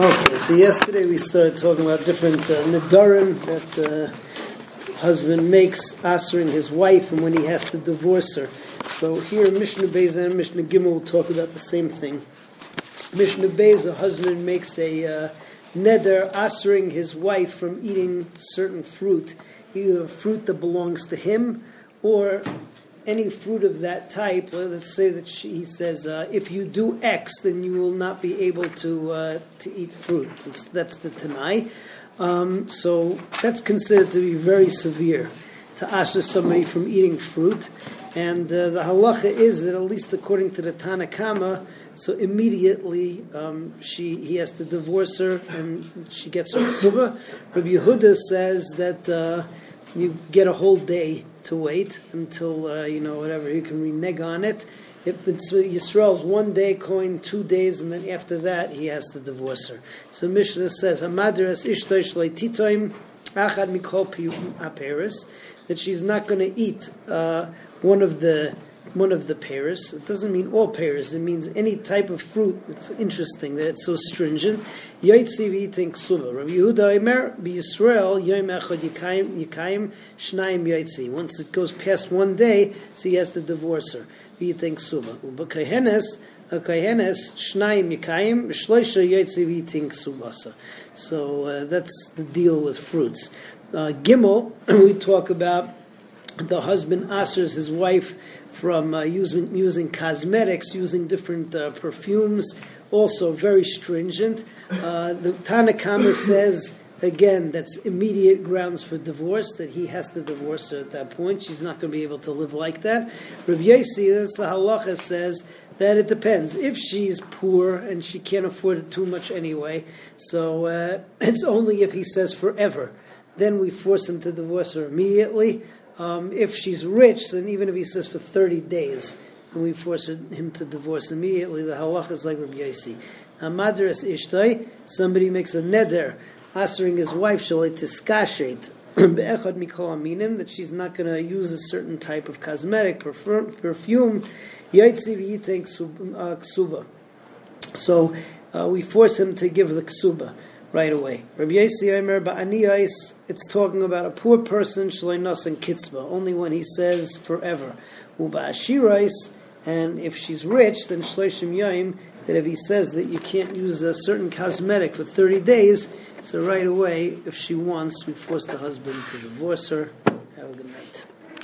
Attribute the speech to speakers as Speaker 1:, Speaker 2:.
Speaker 1: Okay, so yesterday we started talking about different uh, nidarim that uh, husband makes answering his wife and when he has to divorce her. So here Mishnah Beza and Mishnah Gimel will talk about the same thing. Mishnah Beza, husband makes a uh, neder answering his wife from eating certain fruit, either fruit that belongs to him or any fruit of that type, let's say that she, he says, uh, if you do X, then you will not be able to uh, to eat fruit. That's, the Tanai. Um, so that's considered to be very severe to ask somebody from eating fruit. And uh, the halacha is that at least according to the Tanakama, so immediately um, she he has to divorce her and she gets her suba. Rabbi Yehuda says that uh, you get a whole day to wait until uh, you know whatever you can renege on it. If it's uh, Yisrael's one day coin, two days, and then after that he has to divorce her. So Mishnah says, "Hamadras achad mikol aperis," that she's not going to eat uh, one of the one of the pears. It doesn't mean all pears. It means any type of fruit. It's interesting that it's so stringent. Yaitzi v'yitin ksuba. Rabbi Yehuda Omer b'Yisrael yoyim echad yikayim yikayim shnayim yaitzi. Once it goes past one day, so he has to divorce her. V'yitin ksuba. U'b'kahenes hakahenes shnayim yikayim shloisha yaitzi v'yitin ksubasa. So uh, that's the deal with fruits. Uh, Gimel, we talk about the husband asers his wife from uh, using using cosmetics, using different uh, perfumes, also very stringent. Uh, the Tanakama says again that's immediate grounds for divorce that he has to divorce her at that point. She's not going to be able to live like that. Rabbi Yasi, that's the halacha says that it depends. If she's poor and she can't afford it too much anyway, so uh, it's only if he says forever. Then we force him to divorce her immediately. Um, if she's rich, then even if he says for 30 days, and we force him to divorce immediately, the halacha is like Rabbi Yossi. Madras ishtai, somebody makes a neder, answering his wife, shalai tiskashet, be'echad mikol aminim, that she's not going to use a certain type of cosmetic, perfume, yaitzi v'yiteng ksuba. So uh, we force him to give the ksuba right away. Rabbi Yossi ba'aniyais, it's talking about a poor person shloinos and kitzba, only when he says forever. Uba'ashirais, and if she's rich, then shloishim yoim, that if he says that you can't use a certain cosmetic for 30 days, so right away, if she wants, we force the husband to divorce her. Have a good night.